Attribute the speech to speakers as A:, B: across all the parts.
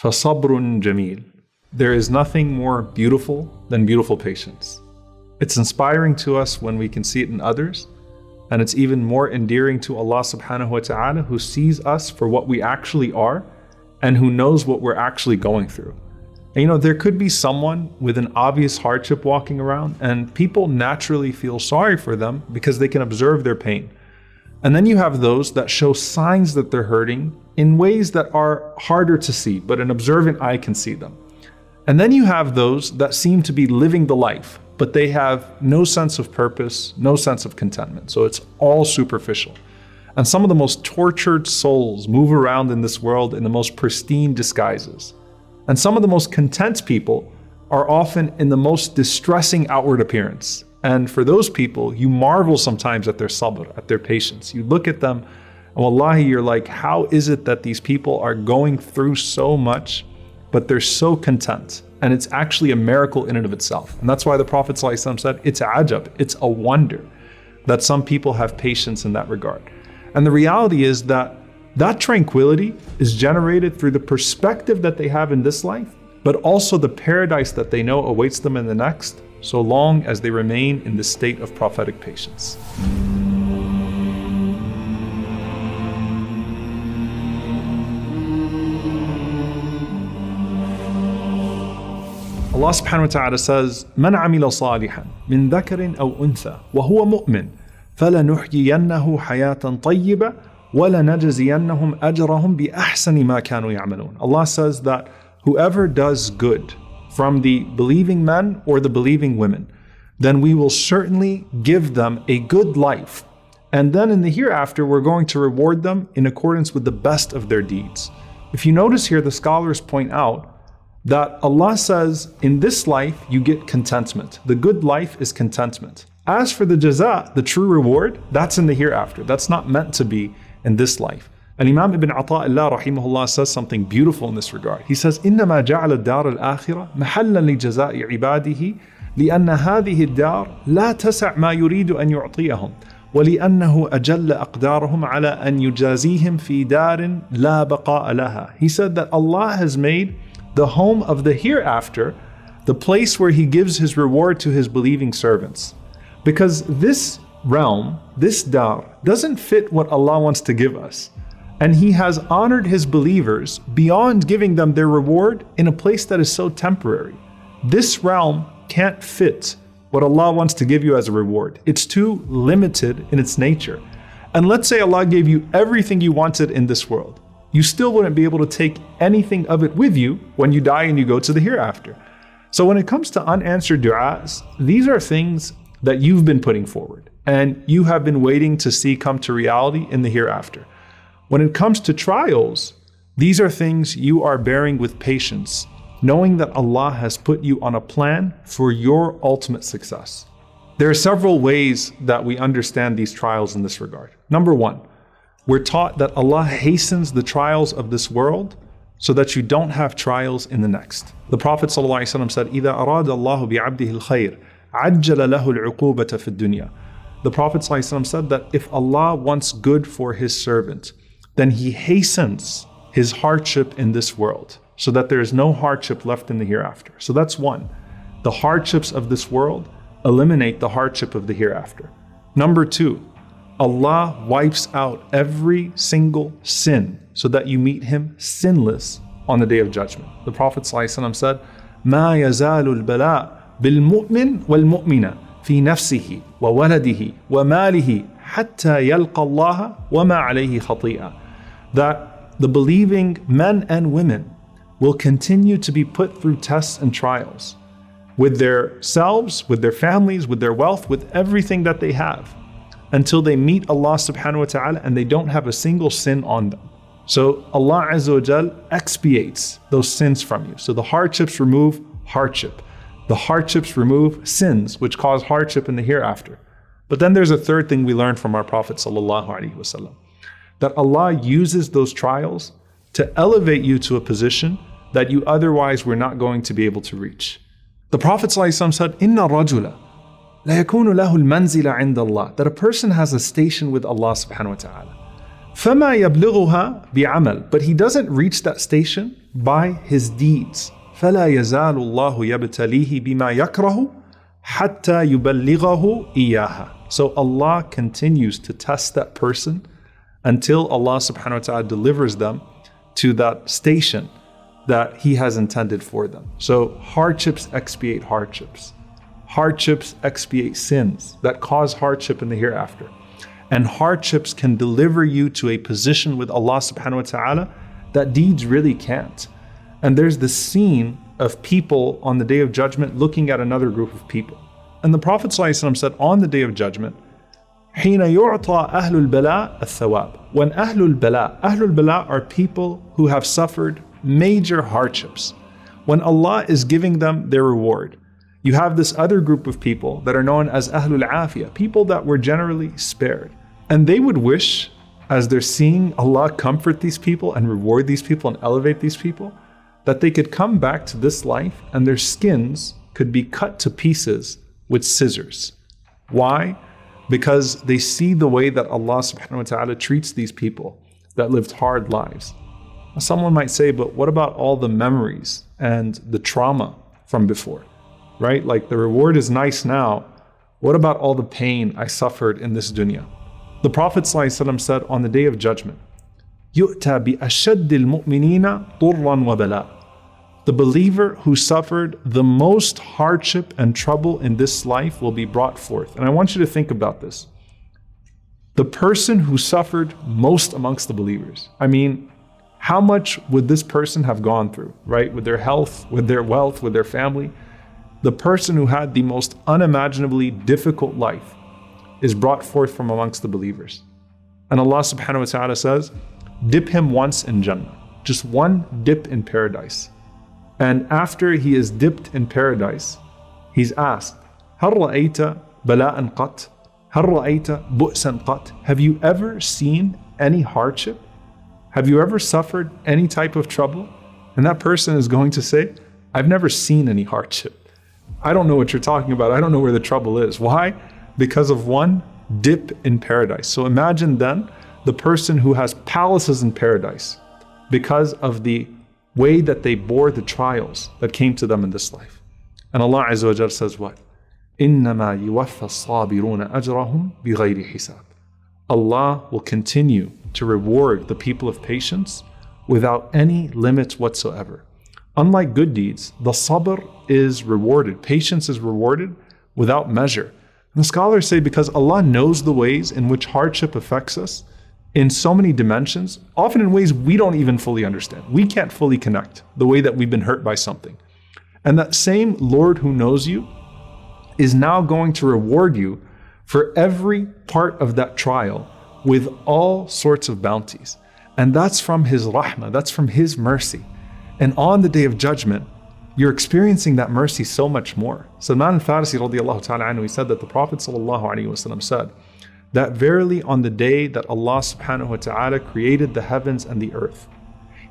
A: فَصَبْرٌ جَمِيلٌ There is nothing more beautiful than beautiful patience. It's inspiring to us when we can see it in others, and it's even more endearing to Allah subhanahu wa ta'ala who sees us for what we actually are and who knows what we're actually going through. And you know, there could be someone with an obvious hardship walking around, and people naturally feel sorry for them because they can observe their pain. And then you have those that show signs that they're hurting in ways that are harder to see, but an observant eye can see them. And then you have those that seem to be living the life, but they have no sense of purpose, no sense of contentment. So it's all superficial. And some of the most tortured souls move around in this world in the most pristine disguises. And some of the most content people are often in the most distressing outward appearance. And for those people, you marvel sometimes at their sabr, at their patience. You look at them, and wallahi, you're like, how is it that these people are going through so much, but they're so content? And it's actually a miracle in and of itself. And that's why the Prophet said, it's ajab, it's a wonder that some people have patience in that regard. And the reality is that that tranquility is generated through the perspective that they have in this life, but also the paradise that they know awaits them in the next, so long as they remain in the state of prophetic patience. Allah subhanahu wa ta'ala says, من عمل صالحا من ذكر أو أنثى وهو مؤمن فلنحيينه حياة طيبة ولنجزينهم أجرهم بأحسن ما كانوا يعملون. Allah says that whoever does good from the believing men or the believing women, then we will certainly give them a good life. And then in the hereafter, we're going to reward them in accordance with the best of their deeds. If you notice here, the scholars point out that Allah says, in this life, you get contentment. The good life is contentment. As for the jaza, the true reward, that's in the hereafter. That's not meant to be in this life. And Imam Ibn Ata'illah rahimahullah says something beautiful in this regard. He says, إنما جعل الدار الآخرة محلا لجزاء عباده لأن هذه الدار لا تسع ما يريد أن يعطيهم ولأنه أجل أقدارهم على أن يجازيهم في دار لا بقاء لها. He said that Allah has made the home of the hereafter the place where He gives His reward to His believing servants. Because this realm, this dar, doesn't fit what Allah wants to give us. And He has honored His believers beyond giving them their reward in a place that is so temporary. This realm can't fit what Allah wants to give you as a reward. It's too limited in its nature. And let's say Allah gave you everything you wanted in this world. You still wouldn't be able to take anything of it with you when you die and you go to the hereafter. So when it comes to unanswered du'as, these are things that you've been putting forward and you have been waiting to see come to reality in the hereafter. When it comes to trials, these are things you are bearing with patience, knowing that Allah has put you on a plan for your ultimate success. There are several ways that we understand these trials in this regard. Number one, we're taught that Allah hastens the trials of this world so that you don't have trials in the next. The Prophet ﷺ said, إِذَا أَرَادَ اللَّهُ بِعَبْدِهِ الْخَيْرِ عَجَّلَ لَهُ الْعُقُوبَةَ فِي الدُّنْيَا the Prophet ﷺ said that if Allah wants good for His servant, then He hastens His hardship in this world so that there is no hardship left in the hereafter. So that's one. The hardships of this world eliminate the hardship of the hereafter. Number two, Allah wipes out every single sin so that you meet Him sinless on the day of judgment. The Prophet ﷺ said, ما يزال البلاء بالمؤمن والمؤمنة في نفسه وولده وماله حتى يلقى الله وما عليه خطيئة that the believing men and women will continue to be put through tests and trials with their selves, with their families, with their wealth, with everything that they have until they meet Allah subhanahu wa ta'ala and they don't have a single sin on them. So Allah Azza wa expiates those sins from you. So the hardships remove hardship. The hardships remove sins, which cause hardship in the hereafter. But then there's a third thing we learn from our Prophet Sallallahu Alaihi wasallam, that Allah uses those trials to elevate you to a position that you otherwise were not going to be able to reach. The Prophet ﷺ said, Inna rajula la yakunu lahu al-manzila inda Allah, that a person has a station with Allah subhanahu wa ta'ala. فما يبلغها بعمل but he doesn't reach that station by his deeds فلا يزال الله يبتليه بما يكره حتى يبلغه إياها so Allah continues to test that person until Allah subhanahu wa ta'ala delivers them to that station that He has intended for them. So hardships expiate hardships. Hardships expiate sins that cause hardship in the hereafter. And hardships can deliver you to a position with Allah subhanahu wa ta'ala that deeds really can't. And there's this scene of people on the day of judgment looking at another group of people. And the Prophet said, on the day of judgment, حين يعطى أهل البلاء الثواب. When أهل البلاء, أهل البلاء are people who have suffered major hardships. When Allah is giving them their reward, you have this other group of people that are known as Ahlul Afiyah, people that were generally spared. And they would wish, as they're seeing Allah comfort these people and reward these people and elevate these people, that they could come back to this life and their skins could be cut to pieces with scissors. Why? because they see the way that Allah subhanahu wa ta'ala treats these people that lived hard lives. Someone might say, but what about all the memories and the trauma from before? Right? Like the reward is nice now. What about all the pain I suffered in this dunya? The Prophet ﷺ said on the day of judgment, يُؤْتَى بِأَشَدِّ الْمُؤْمِنِينَ طُرًّا وَبَلَاءً the believer who suffered the most hardship and trouble in this life will be brought forth. And I want you to think about this. The person who suffered most amongst the believers. I mean, how much would this person have gone through, right? With their health, with their wealth, with their family? The person who had the most unimaginably difficult life is brought forth from amongst the believers. And Allah subhanahu wa ta'ala says, dip him once in Jannah, just one dip in paradise. And after he is dipped in paradise, he's asked, هل رأيت بلاء قط؟ هل رأيت بؤسا قط? Have you ever seen any hardship? Have you ever suffered any type of trouble? And that person is going to say, I've never seen any hardship. I don't know what you're talking about. I don't know where the trouble is. Why? Because of one dip in paradise. So imagine then the person who has palaces in paradise because of the way that they bore the trials that came to them in this life. And Allah Azza wa Jal says what? إِنَّمَا يُوَفَّى الصَّابِرُونَ أَجْرَهُمْ بِغَيْرِ حِسَابٍ Allah will continue to reward the people of patience without any limits whatsoever. Unlike good deeds, the sabr is rewarded, patience is rewarded without measure. And the scholars say because Allah knows the ways in which hardship affects us, in so many dimensions, often in ways we don't even fully understand. We can't fully connect the way that we've been hurt by something. And that same Lord who knows you is now going to reward you for every part of that trial with all sorts of bounties. And that's from His rahmah, that's from His mercy. And on the day of judgment, you're experiencing that mercy so much more. Salman al-Farisi radiallahu he said that the Prophet said, that verily on the day that Allah subhanahu wa ta'ala created the heavens and the earth,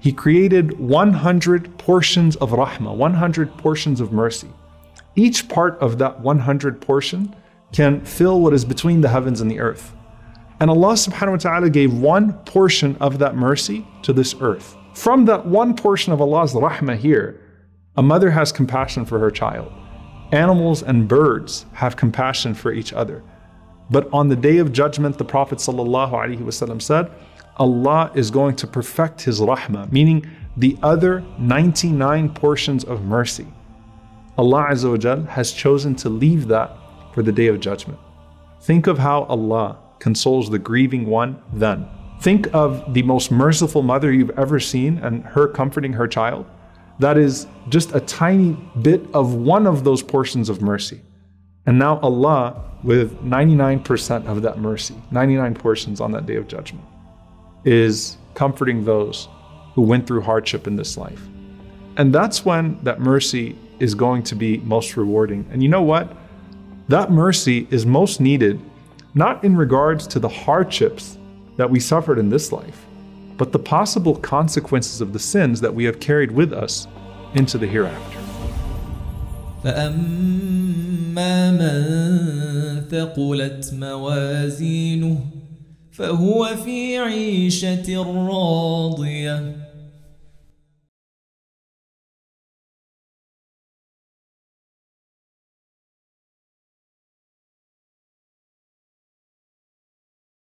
A: He created 100 portions of rahmah, 100 portions of mercy. Each part of that 100 portion can fill what is between the heavens and the earth. And Allah subhanahu wa ta'ala gave one portion of that mercy to this earth. From that one portion of Allah's rahmah here, a mother has compassion for her child. Animals and birds have compassion for each other. But on the day of judgment, the Prophet ﷺ said, Allah is going to perfect His rahmah, meaning the other 99 portions of mercy. Allah Azza has chosen to leave that for the day of judgment. Think of how Allah consoles the grieving one then. Think of the most merciful mother you've ever seen and her comforting her child. That is just a tiny bit of one of those portions of mercy. And now Allah, with 99% of that mercy, 99 portions on that day of judgment, is comforting those who went through hardship in this life. And that's when that mercy is going to be most rewarding. And you know what? That mercy is most needed not in regards to the hardships that we suffered in this life, but the possible consequences of the sins that we have carried with us into the hereafter.
B: فأما من ثقلت موازينه فهو في عيشة راضية.